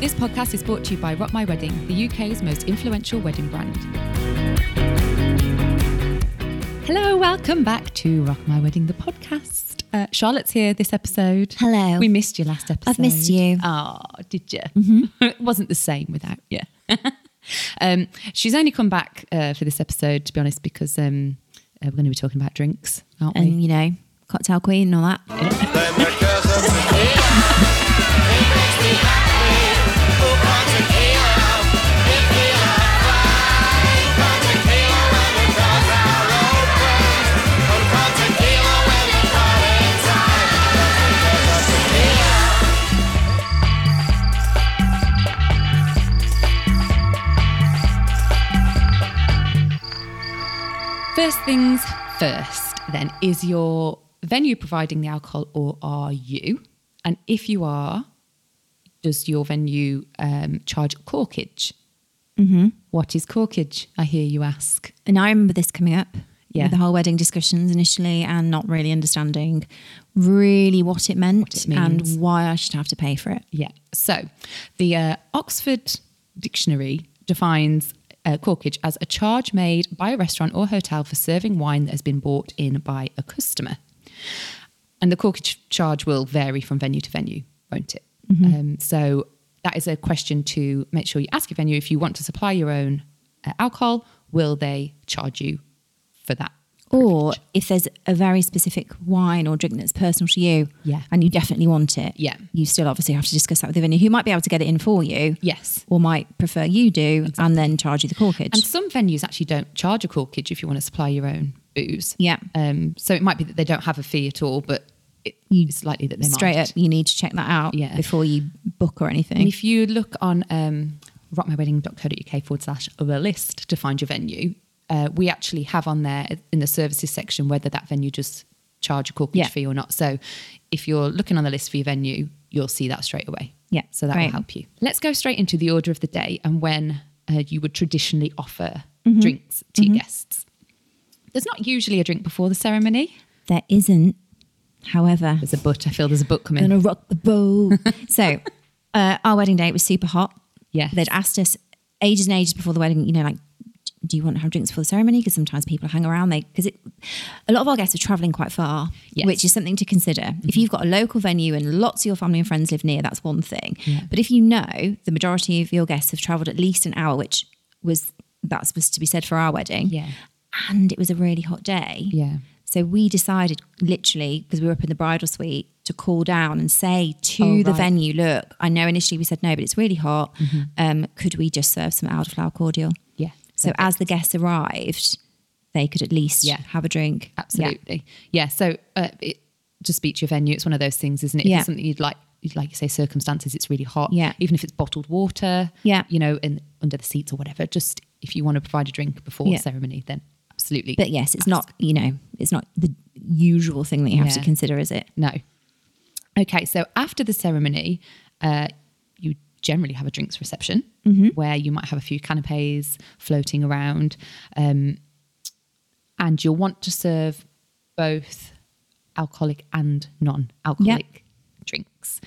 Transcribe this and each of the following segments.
This podcast is brought to you by Rock My Wedding, the UK's most influential wedding brand. Hello, welcome back to Rock My Wedding, the podcast. Uh, Charlotte's here this episode. Hello. We missed you last episode. I've missed you. Oh, did you? Mm-hmm. it wasn't the same without you. um, she's only come back uh, for this episode, to be honest, because um, uh, we're going to be talking about drinks, aren't we? and you know, cocktail queen and all that. Then First things first, then, is your venue providing the alcohol or are you? And if you are, does your venue um, charge corkage? Mm-hmm. What is corkage? I hear you ask. And I remember this coming up. Yeah. The whole wedding discussions initially and not really understanding really what it meant it and why I should have to pay for it. Yeah. So the uh, Oxford Dictionary defines uh, corkage as a charge made by a restaurant or hotel for serving wine that has been bought in by a customer. And the corkage charge will vary from venue to venue, won't it? Um, so that is a question to make sure you ask your venue if you want to supply your own uh, alcohol, will they charge you for that? Or if there's a very specific wine or drink that's personal to you Yeah. and you definitely want it, Yeah. you still obviously have to discuss that with the venue who might be able to get it in for you. Yes. Or might prefer you do and then charge you the corkage. And some venues actually don't charge a corkage if you want to supply your own booze. Yeah. Um, so it might be that they don't have a fee at all, but it, it's likely that they Straight might. up, you need to check that out Yeah. before you book or anything. And if you look on um, rockmywedding.co.uk forward slash the list to find your venue, uh, we actually have on there in the services section whether that venue just charge a corkage Yeah. fee or not. So if you're looking on the list for your venue, you'll see that straight away. Yeah, So that great. will help you. Let's go straight into the order of the day and when uh, you would traditionally offer Mm-hmm. drinks to your guests. There's not usually a drink before the ceremony. There isn't, however, There's a but. I feel there's a book coming. gonna rock the boat. so, uh, our wedding day it was super hot. Yeah, They'd asked us ages and ages before the wedding, you know, like, do you want to have drinks before the ceremony? Because sometimes people hang around. They because a lot of our guests are traveling quite far, Yes. which is something to consider. If you've got a local venue and lots of your family and friends live near, that's one thing. Yeah. But if you know the majority of your guests have travelled at least an hour, which was that's supposed to be said for our wedding, Yeah. and it was a really hot day, Yeah. so we decided literally because we were up in the bridal suite to call down and say to Oh, the right. venue, look, I know initially we said no, but it's really hot. Um, could we just serve some elderflower cordial? Yeah. So as the guests arrived, they could at least Yeah. have a drink. Absolutely. Yeah. So uh, it, to speak to your venue, it's one of those things, isn't it? Yeah. it's something you'd like, you'd like you say, circumstances, it's really hot. Yeah. Even if it's bottled water. Yeah. You know, in under the seats or whatever. Just if you want to provide a drink before Yeah. the ceremony, then absolutely. But yes, it's not, you know, it's not the usual thing that you have to consider, is it? No. Okay, so after the ceremony, uh, generally have a drinks reception Mm-hmm. where you might have a few canapes floating around, um, and you'll want to serve both alcoholic and non-alcoholic drinks.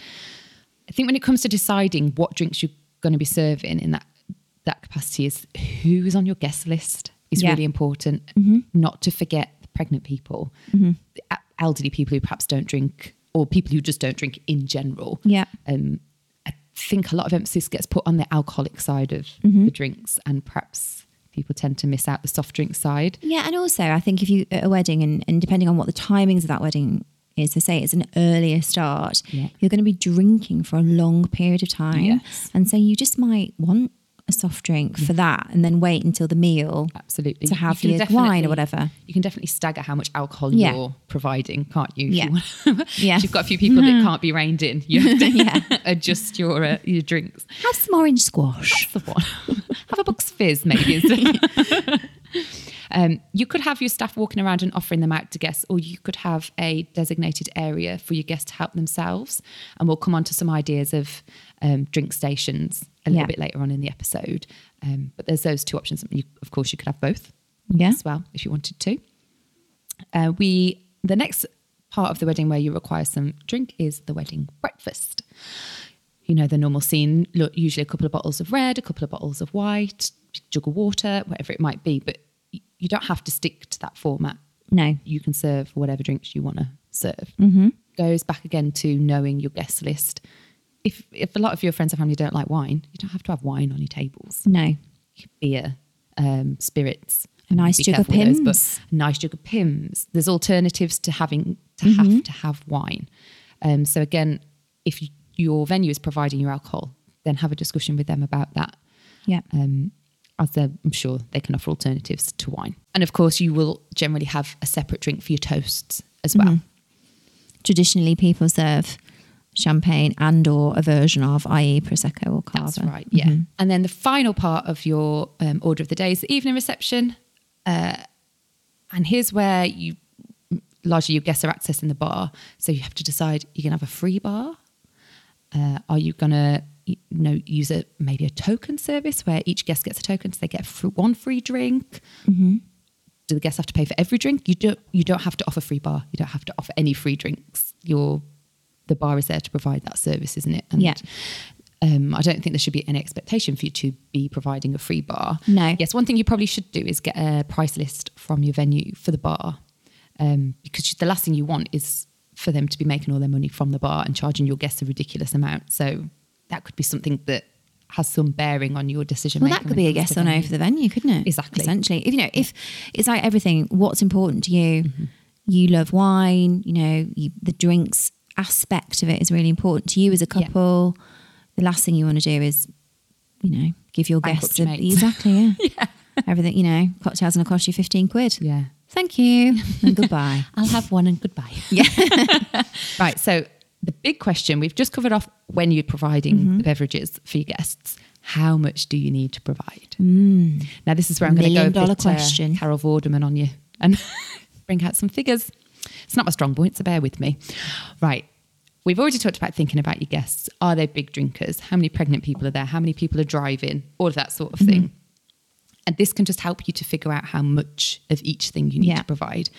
I think when it comes to deciding what drinks you're going to be serving in that that capacity is who is on your guest list is Yeah. really important. Not to forget the pregnant people, e- elderly people who perhaps don't drink, or people who just don't drink in general. Yeah. Um, think a lot of emphasis gets put on the alcoholic side of mm-hmm. the drinks, and perhaps people tend to miss out the soft drink side. Yeah, and also I think if you at a wedding and, and depending on what the timings of that wedding is, to say it's an earlier start, Yeah. you're going to be drinking for a long period of time, Yes. and so you just might want a soft drink for that, and then wait until the meal Absolutely. to have your wine or whatever. You can definitely stagger how much alcohol Yeah. you're providing, can't you? If Yeah. you yeah. if you've got a few people that can't be reined in, you have to Yeah. adjust your uh, your drinks. Have some orange squash. That's the one. have a box fizz, maybe. um, you could have your staff walking around and offering them out to guests, or you could have a designated area for your guests to help themselves. And we'll come on to some ideas of um, drink stations a little Yeah. bit later on in the episode. Um, but there's those two options. You, of course, you could have both Yeah. as well if you wanted to. Uh, we the next part of the wedding where you require some drink is the wedding breakfast. you know, the normal scene, look, usually a couple of bottles of red, a couple of bottles of white, jug of water, whatever it might be. But you don't have to stick to that format. No. You can serve whatever drinks you want to serve. Mm-hmm. Goes back again to knowing your guest list. If if a lot of your friends and family don't like wine, you don't have to have wine on your tables. No. Beer, um, spirits, A nice jug of with those, but nice jug of Pimm's. There's alternatives to having to Mm-hmm. have to have wine. Um, so again, if you, your venue is providing your alcohol, then have a discussion with them about that. Yeah. Um, as I'm sure they can offer alternatives to wine. And of course, you will generally have a separate drink for your toasts as well. Mm-hmm. Traditionally, people serve champagne and or a version of, i.e., prosecco or cava. That's right. Yeah. And then the final part of your um, order of the day is the evening reception. Uh, and here's where you largely your guests are accessing the bar. So you have to decide you're going to have a free bar. Uh, are you going to you know use a maybe a token service where each guest gets a token, so they get one free drink. Do the guests have to pay for every drink? You don't. You don't have to offer free bar. You don't have to offer any free drinks. Your the bar is there to provide that service, isn't it? And, Yeah. Um, I don't think there should be any expectation for you to be providing a free bar. No. Yes, one thing you probably should do is get a price list from your venue for the bar, um, because the last thing you want is for them to be making all their money from the bar and charging your guests a ridiculous amount. So that could be something that has some bearing on your decision. Well, that could be a yes or no for the venue, couldn't it? Exactly. Essentially, if you know, if it's like everything, what's important to you? Mm-hmm. You love wine. You know, you, the drinks aspect of it is really important to you as a Yeah. couple. The last thing you want to do is, you know, give your guests a, exactly yeah. Everything, you know, cocktails going to cost you fifteen quid. Yeah. Thank you and goodbye. I'll have one and goodbye. Yeah. right. So the big question we've just covered off when you're providing Mm-hmm. the beverages for your guests. How much do you need to provide? Now this is where I'm going to go Mm. Million uh, question. Carol Vorderman on you and bring out some figures. It's not my strong point, so bear with me. Right. We've already talked about thinking about your guests. Are they big drinkers? How many pregnant people are there? How many people are driving? All of that sort of Mm-hmm. thing. And this can just help you to figure out how much of each thing you need Yeah. to provide.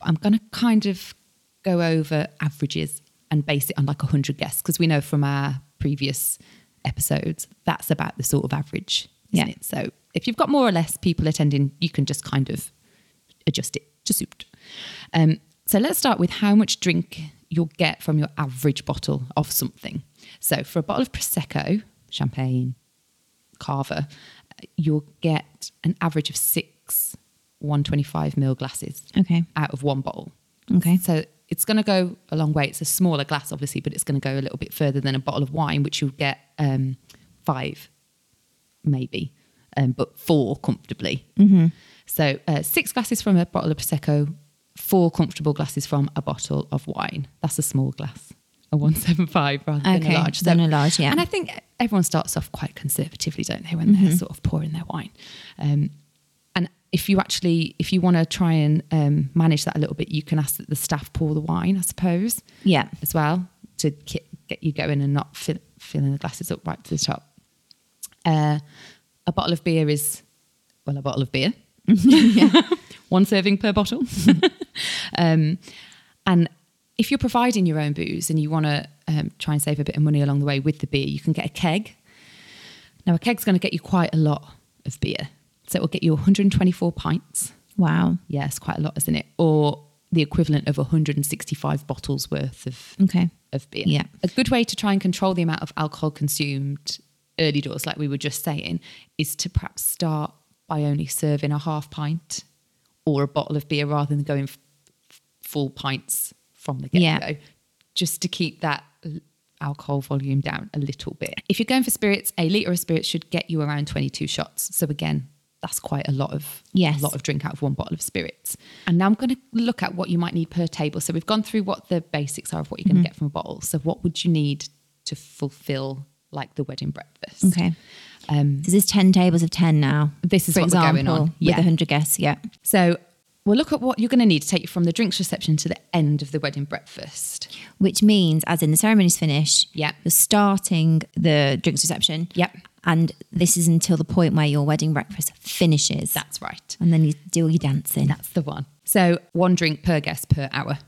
I'm going to kind of go over averages and base it on like 100 guests because we know from our previous episodes that's about the sort of average, isn't Yeah. it? So if you've got more or less people attending, you can just kind of adjust it to suit. Um, so let's start with how much drink you'll get from your average bottle of something. So for a bottle of Prosecco, champagne, Cava, you'll get an average of six 125 ml glasses Okay. out of one bottle. Okay. So it's going to go a long way. It's a smaller glass, obviously, but it's going to go a little bit further than a bottle of wine, which you'll get um, five, maybe, um, but four comfortably. So uh, six glasses from a bottle of Prosecco, four comfortable glasses from a bottle of wine. That's a small glass, a 175 rather than a large. than a large, yeah. And I think everyone starts off quite conservatively, don't they, when they're sort of pouring their wine. Um, and if you actually, if you want to try and um, manage that a little bit, you can ask that the staff pour the wine, I suppose, Yeah. as well to ki- get you going and not fill, filling the glasses up right to the top. Uh, a bottle of beer is, well, a bottle of beer. One serving per bottle. um, and if you're providing your own booze and you want to um, try and save a bit of money along the way with the beer, you can get a keg. Now, a keg's going to get you quite a lot of beer. So it will get you 124 pints. Wow. Yes, quite a lot, isn't it? Or the equivalent of 165 bottles worth of Okay. of beer. Yeah. A good way to try and control the amount of alcohol consumed early doors, like we were just saying, is to perhaps start by only serving a half pint or a bottle of beer rather than going f- full pints from the get go, Yeah. just to keep that alcohol volume down a little bit. If you're going for spirits, a litre of spirits should get you around 22 shots. So again, that's quite a lot of Yes. a lot of drink out of one bottle of spirits. And now I'm going to look at what you might need per table. So we've gone through what the basics are of what you're Mm-hmm. going to get from a bottle. So what would you need to fulfill like the wedding breakfast? Okay. Um, This is 10 tables of 10 now. This is for what we're example, going on. With Yeah. 100 guests. Yeah. so we'll look at what you're going to need to take you from the drinks reception to the end of the wedding breakfast. Which means, as in the ceremony's finished, Yeah. you're starting the drinks reception. Yep. And this is until the point where your wedding breakfast finishes. That's right. and then you do all your dancing. That's the one. So one drink per guest per hour.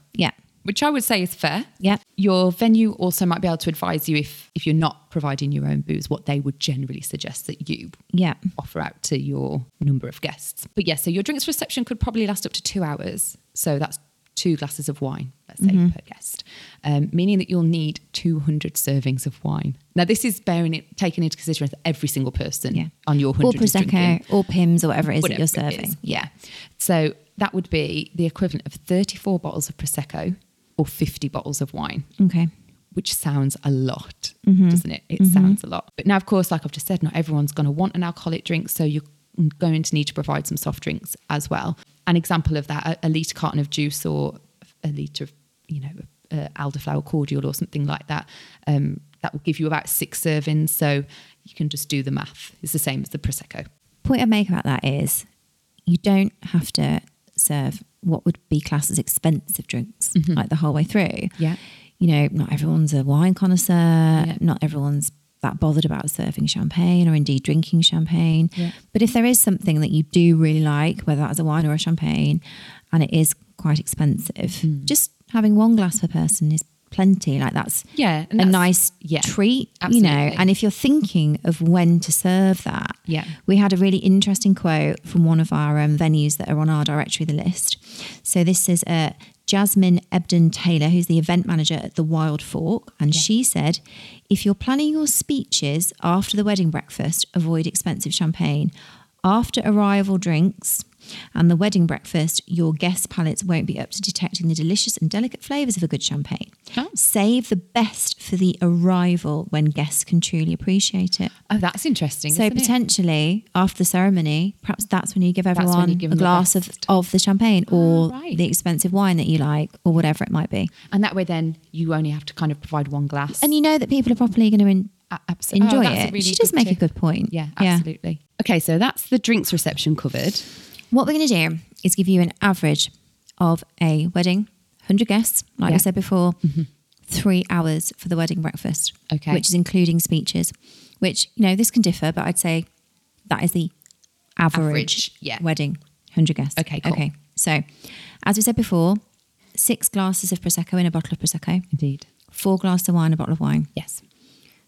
Which I would say is fair. Yeah. Your venue also might be able to advise you if if you're not providing your own booze, what they would generally suggest that you Yeah. offer out to your number of guests. But yeah, so your drinks reception could probably last up to two hours. So that's two glasses of wine, let's say, Mm-hmm. per guest, um, meaning that you'll need 200 servings of wine. Now, this is bearing it, taking into consideration every single person Yeah. on your 100 Or is drinking Prosecco or Pimm's or whatever it is that you're serving. Yeah. So that would be the equivalent of 34 bottles of Prosecco or 50 bottles of wine, Okay. which sounds a lot, Mm-hmm. doesn't it? It sounds a lot. But now, of course, like I've just said, not everyone's going to want an alcoholic drink. So you're going to need to provide some soft drinks as well. An example of that, a, a litre carton of juice or a litre of, you know, uh, elderflower cordial or something like that. Um, that will give you about six servings. So you can just do the math. It's the same as the Prosecco. point I make about that is you don't have to serve what would be classed as expensive drinks like the whole way through. Mm-hmm. Yeah. You know, not everyone's a wine connoisseur, Yeah. not everyone's that bothered about serving champagne or indeed drinking champagne. Yeah. But if there is something that you do really like, whether that's a wine or a champagne, and it is quite expensive, Hmm. just having one glass per person is plenty. Like that's Yeah, a that's- nice yeah, treat, you know. And if you're thinking of when to serve that, Yeah. we had a really interesting quote from one of our um, venues that are on our directory, the list. So this is uh, Jasmine Ebden Taylor, who's the event manager at the Wild Fork, and she said, "If you're planning your speeches after the wedding breakfast, avoid expensive champagne. After arrival drinks." And the wedding breakfast, your guest palates won't be up to detecting the delicious and delicate flavours of a good champagne. Oh. Save the best for the arrival when guests can truly appreciate it. Oh, that's interesting. So isn't it? potentially after the ceremony, perhaps that's when you give when you everyone give a glass of, of the champagne ah, or right. the expensive wine that you like or whatever it might be. and that way, then you only have to kind of provide one glass. And you know that people are properly going to in, A- abso- enjoy oh, it. really she does make a good point. Yeah, absolutely. Okay, so that's the drinks reception covered. What we're going to do is give you an average of a wedding, 100 guests, like Yeah. I said before, mm-hmm. three hours for the wedding breakfast, Okay. which is including speeches, which, you know, this can differ, but I'd say that is the average, Average, yeah. wedding, 100 guests. Okay, cool. Okay. So, as we said before, six glasses of Prosecco in a bottle of Prosecco, Indeed. four glasses of wine, a bottle of wine, Yes.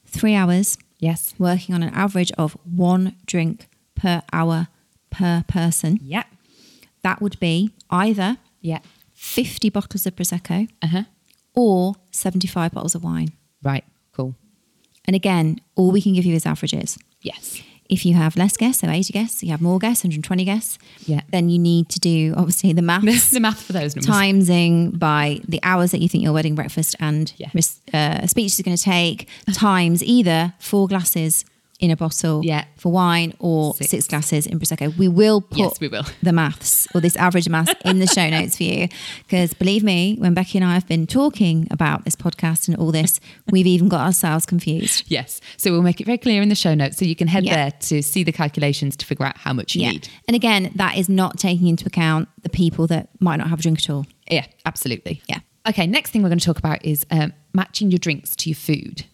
three hours Yes. working on an average of one drink per hour per person. Yeah. That would be either Yeah. 50 bottles of Prosecco Uh huh. or 75 bottles of wine. Right. Cool. And again, all we can give you is averages. Yes. If you have less guests, so 80 guests, you have more guests, 120 guests, Yeah. then you need to do obviously the math. the math for those numbers. timesing by the hours that you think your wedding breakfast and Yeah. uh, speech is going to take, times either four glasses in a bottle Yeah. for wine or Six. six. glasses in Prosecco. We will put Yes, we will. the maths or this average maths in the show notes for you. Because believe me, when Becky and I have been talking about this podcast and all this, we've even got ourselves confused. Yes. So we'll make it very clear in the show notes so you can head Yeah. there to see the calculations to figure out how much you need. And again, that is not taking into account the people that might not have a drink at all. Yeah, absolutely. Yeah. Okay, next thing we're going to talk about is um, matching your drinks to your food.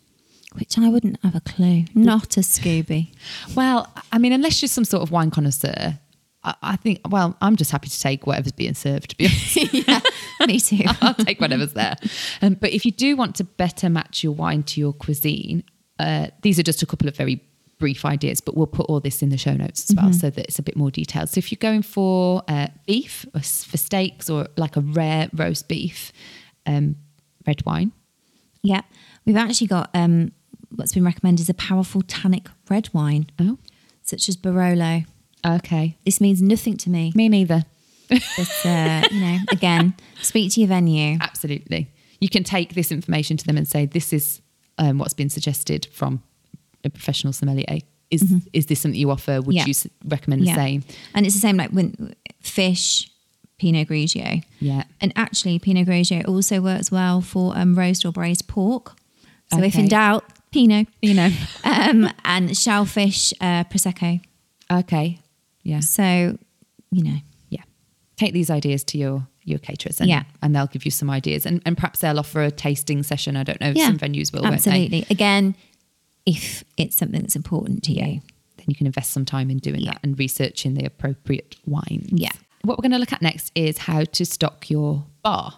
Which I wouldn't have a clue. Not a Scooby. Well, I mean, unless you're some sort of wine connoisseur, I, I think, well, I'm just happy to take whatever's being served, to be honest. Me too. I'll take whatever's there. Um, but if you do want to better match your wine to your cuisine, uh, these are just a couple of very brief ideas, but we'll put all this in the show notes as well so that it's a bit more detailed. So if you're going for uh, beef or for steaks or like a rare roast beef, um, red wine. Yeah, we've actually got um, what's been recommended is a powerful tannic red wine, Oh, such as Barolo. okay. This means nothing to me, Me neither. but uh, you know, again, speak to your venue. Absolutely. You can take this information to them and say, this is um, what's been suggested from a professional sommelier. Is, is this something you offer? Would Yeah. you recommend the same? and it's the same like when fish, Pinot Grigio, Yeah. and actually Pinot Grigio also works well for um, roast or braised pork. So if in doubt, Pinot, You know. um, and shellfish, uh, prosecco. okay. Yeah. So you know, Yeah. Take these ideas to your your caterers and, Yeah. and they'll give you some ideas. And, and perhaps they'll offer a tasting session. I don't know. yeah, Some venues will, absolutely. Again, if it's something that's important to you. Then you can invest some time in doing Yeah. that and researching the appropriate wines. Yeah. What we're going to look at next is how to stock your bar.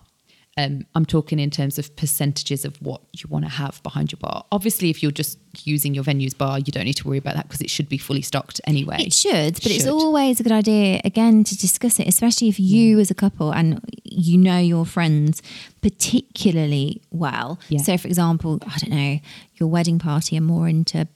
Um, I'm talking in terms of percentages of what you want to have behind your bar. Obviously, if you're just using your venue's bar, you don't need to worry about that because it should be fully stocked anyway. It should, but it's always a good idea again to discuss it, especially if you as a couple and you know your friends particularly well. Yeah. So, for example, I don't know, your wedding party are more into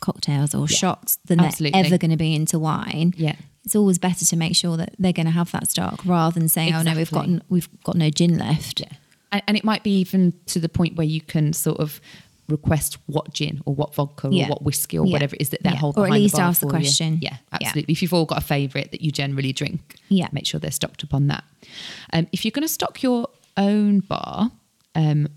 cocktails or shots than Absolutely. they're ever going to be into wine. Yeah. It's always better to make sure that they're going to have that stock rather than saying, "Oh no, we've got we've got no gin left." Yeah. And, and it might be even to the point where you can sort of request what gin or what vodka Yeah. or what whiskey or Yeah. whatever it is that they're Yeah. holding Or at least bar ask the for you. question. Yeah, absolutely. If you've all got a favourite that you generally drink, Yeah. make sure they're stocked up on that. Um, if you're going to stock your own bar, um,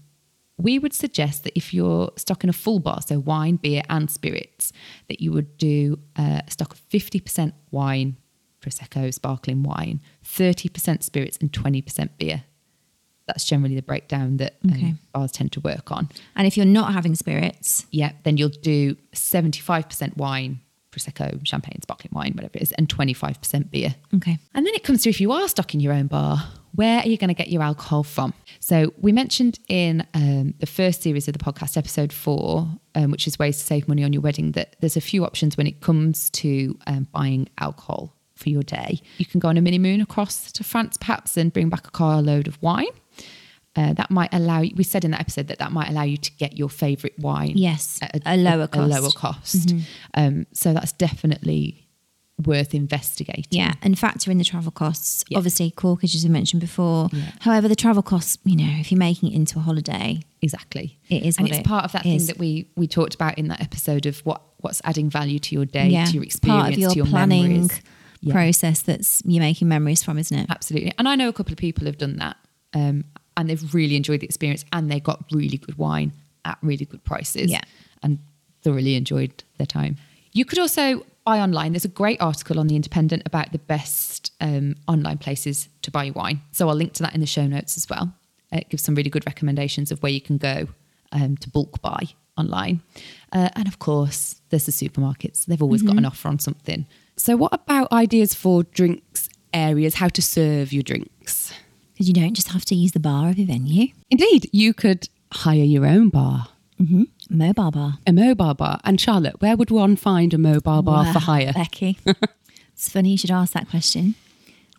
we would suggest that if you're stocking a full bar, so wine, beer, and spirits, that you would do uh, a stock of 50% wine, prosecco, sparkling wine, 30% spirits, and 20% beer. That's generally the breakdown that um, Okay. bars tend to work on. And if you're not having spirits, Yeah, then you'll do 75% wine, prosecco, champagne, sparkling wine, whatever it is, and 25% beer. okay. And then it comes to if you are stocking your own bar, where are you going to get your alcohol from? So we mentioned in um, the first series of the podcast, episode four, um, which is ways to save money on your wedding, that there's a few options when it comes to um, buying alcohol for your day. You can go on a mini moon across to France, perhaps, and bring back a car load of wine. Uh, that might allow you. We said in that episode that that might allow you to get your favourite wine. Yes, at a lower A cost. lower cost. Um, so that's definitely worth investigating. Yeah, and factor in the travel costs. Yeah. Obviously, Corkage, as we mentioned before. Yeah. However, the travel costs, you know, if you're making it into a holiday, Exactly. It is and it's it part of that is. thing that we we talked about in that episode of what what's adding value to your day, yeah, to your experience, part of your to your planning memories. Yeah. process that's you're making memories from, isn't it? Absolutely. And I know a couple of people have done that, um, and they've really enjoyed the experience, and they got really good wine at really good prices. Yeah. and thoroughly enjoyed their time. You could also buy online. There's a great article on the Independent about the best um, online places to buy wine. So I'll link to that in the show notes as well. It gives some really good recommendations of where you can go um, to bulk buy online. Uh, and of course, there's the supermarkets. They've always got an offer on something. So, what about ideas for drinks areas? How to serve your drinks? Because you don't just have to use the bar of your venue. Indeed, you could hire your own bar, mm-hmm. A Mobile bar. a mobile bar. And Charlotte, where would one find a mobile bar for hire? Becky. it's funny you should ask that question.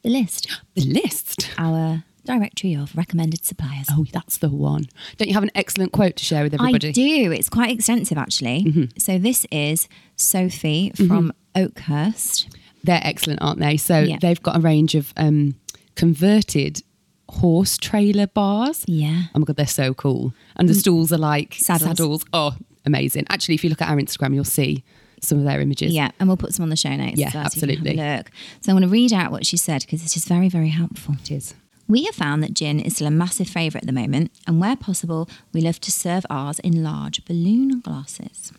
The list, The list. our directory of recommended suppliers. Oh, that's the one. Don't you have an excellent quote to share with everybody? I do. It's quite extensive, actually. Mm-hmm. So this is Sophie mm-hmm. from Oakhurst. They're excellent, aren't they? So Yeah. they've got a range of um, converted horse trailer bars. Yeah. Oh my god, they're so cool. And the stools are like Saddles. saddles. Oh, amazing. Actually, if you look at our Instagram, you'll see some of their images. Yeah, and we'll put some on the show notes. Yeah, well, so you can have a absolutely. look. So I'm going to read out what she said because it is very, very helpful. Cheers. We have found that gin is still a massive favourite at the moment, and where possible, we love to serve ours in large balloon glasses.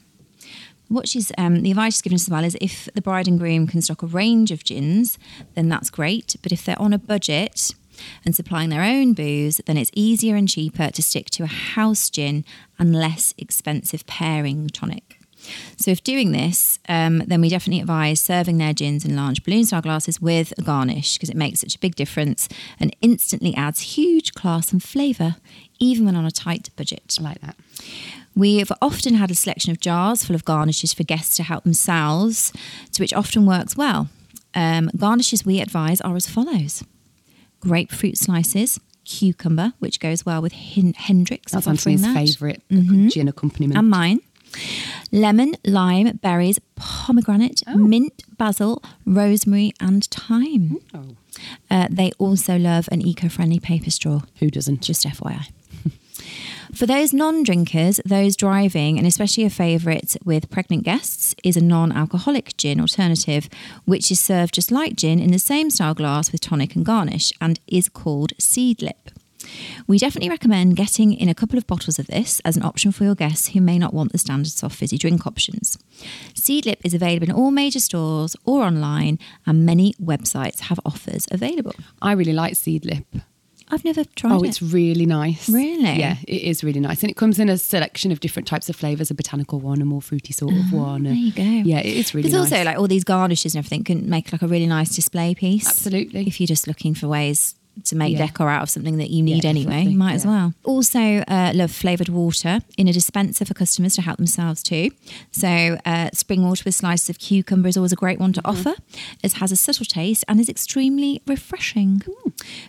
What she's um, the advice she's given us as well is if the bride and groom can stock a range of gins, then that's great. But if they're on a budget and supplying their own booze, then it's easier and cheaper to stick to a house gin and less expensive pairing tonic. So, if doing this, um, then we definitely advise serving their gins in large balloon style glasses with a garnish because it makes such a big difference and instantly adds huge class and flavour, even when on a tight budget. I like that. We have often had a selection of jars full of garnishes for guests to help themselves, to which often works well. Um, garnishes we advise are as follows grapefruit slices, cucumber, which goes well with Hen- Hendrick's. That's Anthony's that. Mm-hmm. favourite gin accompaniment. And mine. Lemon, lime, berries, pomegranate, mint, basil, rosemary, and thyme. Oh. Uh, they also love an eco friendly paper straw, Who doesn't? just FYI. For those non drinkers, those driving, and especially a favourite with pregnant guests, is a non alcoholic gin alternative, which is served just like gin in the same style glass with tonic and garnish and is called Seedlip. We definitely recommend getting in a couple of bottles of this as an option for your guests who may not want the standard soft fizzy drink options. Seedlip is available in all major stores or online, and many websites have offers available. I really like Seedlip. I've never tried it. Oh, it. it's really nice. Really? Yeah, it is really nice. And it comes in a selection of different types of flavours, a botanical one, a more fruity sort of one. Ah, there you go. Yeah, it is really There's nice. also like all these garnishes and everything can make like a really nice display piece. Absolutely. If you're just looking for ways to make Yeah. decor out of something that you need Yeah, anyway. might as well. Also, uh, love flavoured water in a dispenser for customers to help themselves too. So, uh, spring water with slices of cucumber is always a great one to Mm-hmm. offer. It has a subtle taste and is extremely refreshing.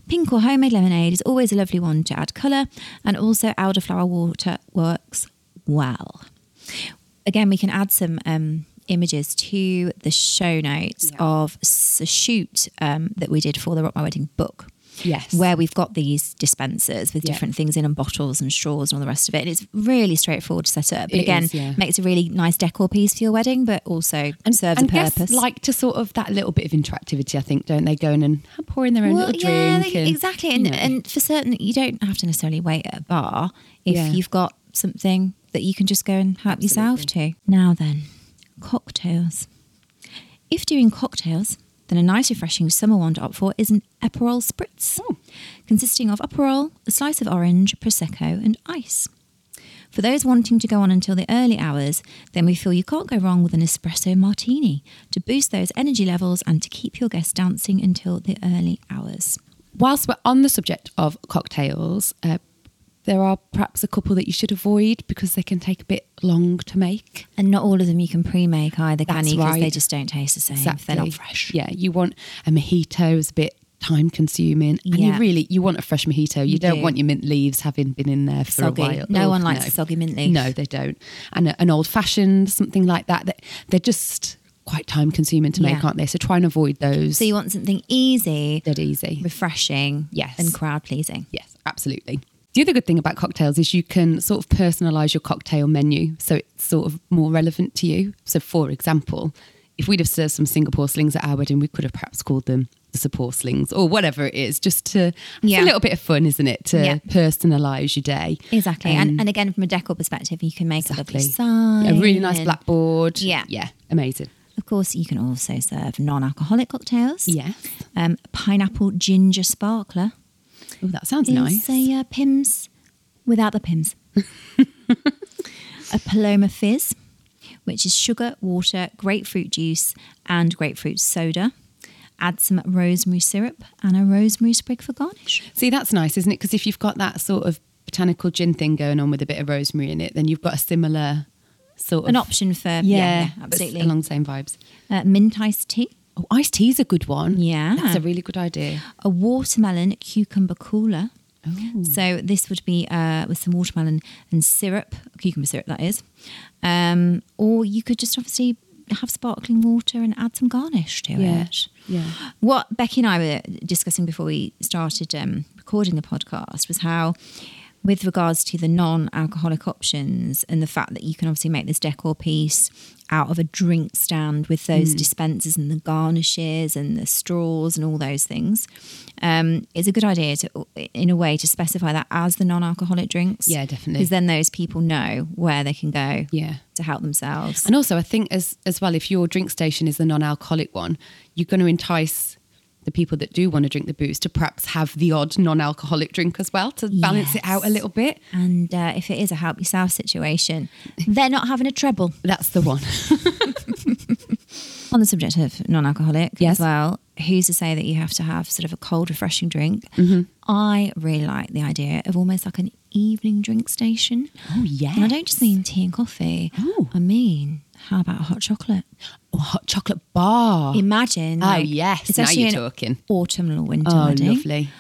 Pink or homemade lemonade is always a lovely one to add colour, and also elderflower water works well. Again, we can add some um, images to the show notes Yeah. of a shoot um, that we did for the Rock My Wedding book Yes. where we've got these dispensers with Yeah. different things in and bottles and straws and all the rest of it. And it's really straightforward to set up. But It again, is, yeah. makes a really nice decor piece for your wedding, but also serves and serves a guests purpose. like to sort of that little bit of interactivity, I think, don't they? Going and pouring their own Well, little yeah, drink. they- and, exactly. you And, know. and for certain, you don't have to necessarily wait at a bar if Yeah. you've got something that you can just go and help yourself to. Now then, cocktails. If doing cocktails, then a nice refreshing summer one to opt for is an Aperol Spritz, Oh. consisting of Aperol, a slice of orange, Prosecco, and ice. For those wanting to go on until the early hours, then we feel you can't go wrong with an espresso martini to boost those energy levels and to keep your guests dancing until the early hours. Whilst we're on the subject of cocktails, uh, there are perhaps a couple that you should avoid because they can take a bit long to make. And not all of them you can pre-make either, can That's you? Because they just don't taste the same if they're not fresh. Yeah, you want a mojito is a bit time consuming, and you really you want a fresh mojito. You, You don't do. want your mint leaves having been in there for Soggy. a while. No Ugh, one likes a soggy mint leaf. No, they don't. And a- an old fashioned something like that. that they're just quite time consuming to make, Yeah. aren't they? So try and avoid those. So you want something easy, Dead easy. refreshing, Yes. and crowd pleasing. Yes, absolutely. The other good thing about cocktails is you can sort of personalize your cocktail menu so it's sort of more relevant to you. So, for example, if we'd have served some Singapore slings at our wedding, we could have perhaps called them the Singapore slings or whatever it is, just to, it's Yeah. a little bit of fun, isn't it? To Yeah. personalize your day. Exactly. Um, and, and again, from a decor perspective, you can make a lovely sign. A really nice blackboard. Yeah. Yeah, amazing. Of course, you can also serve non-alcoholic cocktails. Yes. Um, pineapple ginger sparkler Oh, that sounds is nice. a uh, Pimm's without the Pimm's. a Paloma Fizz, which is sugar, water, grapefruit juice, and grapefruit soda. Add some rosemary syrup and a rosemary sprig for garnish. See, that's nice, isn't it? Because if you've got that sort of botanical gin thing going on with a bit of rosemary in it, then you've got a similar sort of An option for yeah, yeah, yeah, absolutely. along the same vibes. Uh, mint iced tea, Oh, iced tea's a good one. Yeah. that's a really good idea. a watermelon cucumber cooler. Oh. So this would be uh, with some watermelon and syrup, cucumber syrup that is. Um, or you could just obviously have sparkling water and add some garnish to Yeah. it. Yeah. What Becky and I were discussing before we started um, recording the podcast was how, with regards to the non alcoholic options and the fact that you can obviously make this decor piece out of a drink stand with those Hmm. dispensers and the garnishes and the straws and all those things, um, it's a good idea to, in a way, to specify that as the non alcoholic drinks. Yeah, definitely. Because then those people know where they can go Yeah. to help themselves. And also, I think as as well, if your drink station is the non-alcoholic one, you're going to entice the people that do want to drink the booze to perhaps have the odd non-alcoholic drink as well to balance it out a little bit. And uh, if it is a help yourself situation, they're not having a treble. That's the one. On the subject of non-alcoholic Yes. as well, who's to say that you have to have sort of a cold, refreshing drink? Mm-hmm. I really like the idea of almost like an evening drink station. Oh yeah. And I don't just mean tea and coffee. Oh. I mean, how about hot chocolate? Oh, hot chocolate bar. Imagine. oh like, yes. Now you're in talking. autumn or winter Oh, wedding. lovely.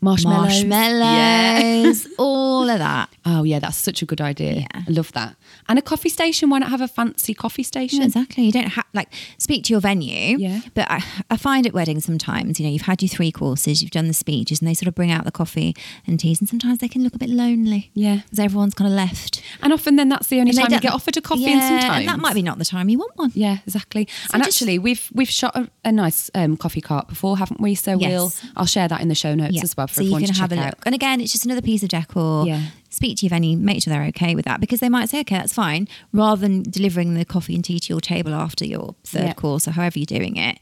Marshmallows. Marshmallows, Yeah. all of that. Oh yeah, that's such a good idea. Yeah. I love that. And a coffee station. Why not have a fancy coffee station? Yeah, exactly. You don't have like speak to your venue. Yeah. But I, I find at weddings sometimes, you know, you've had your three courses, you've done the speeches, and they sort of bring out the coffee and teas, and sometimes they can look a bit lonely. Yeah. Because everyone's kind of left. And often then that's the only And time you get offered a coffee. Yeah, and sometimes that might be not the time you want one. Yeah, exactly. and just- actually, we've we've shot a, a nice um, coffee cart before, haven't we? So Yes. we'll I'll share that in the show notes Yeah. as well for so you everyone can to have a check look. out. And again, it's just another piece of decor. Yeah. Speak to your venue, make sure they're okay with that because they might say, okay, that's fine, rather than delivering the coffee and tea to your table after your third Yeah. course or however you're doing it.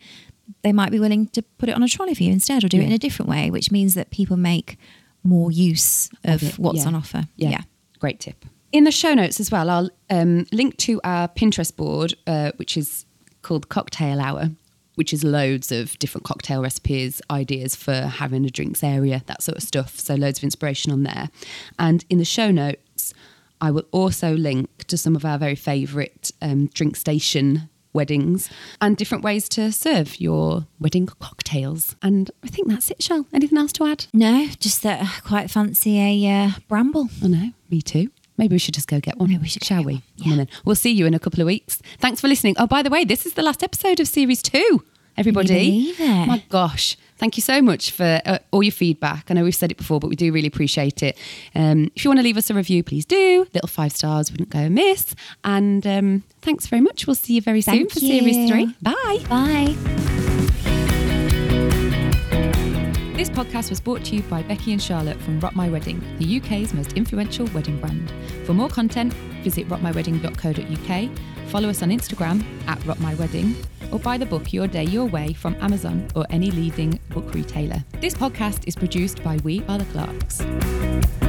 They might be willing to put it on a trolley for you instead or do it in a different way, which means that people make more use of, it, what's yeah. on offer. Yeah. Great tip. In the show notes as well, I'll um, link to our Pinterest board, uh, which is called Cocktail Hour. Which is loads of different cocktail recipes, ideas for having a drinks area, that sort of stuff. So loads of inspiration on there. And in the show notes, I will also link to some of our very favourite um, drink station weddings and different ways to serve your wedding cocktails. And I think that's it, Shell. Anything else to add? No, just that I quite fancy a uh, bramble. Oh no, me too. Maybe we should just go get one. Maybe we should shall we? Come then. We'll see you in a couple of weeks. Thanks for listening. Oh, by the way, this is the last episode of series two. Everybody, my gosh, thank you so much for uh, all your feedback. I know we've said it before, but we do really appreciate it. Um, if you want to leave us a review, please do. Little five stars wouldn't go amiss. And um, thanks very much. We'll see you very soon Thank for series three. Bye. Bye. This podcast was brought to you by Becky and Charlotte from Rock My Wedding, the UK's most influential wedding brand. For more content, visit rockmywedding.co.uk, follow us on Instagram at rockmywedding, or buy the book Your Day Your Way from Amazon or any leading book retailer. This podcast is produced by We Are the Clarks.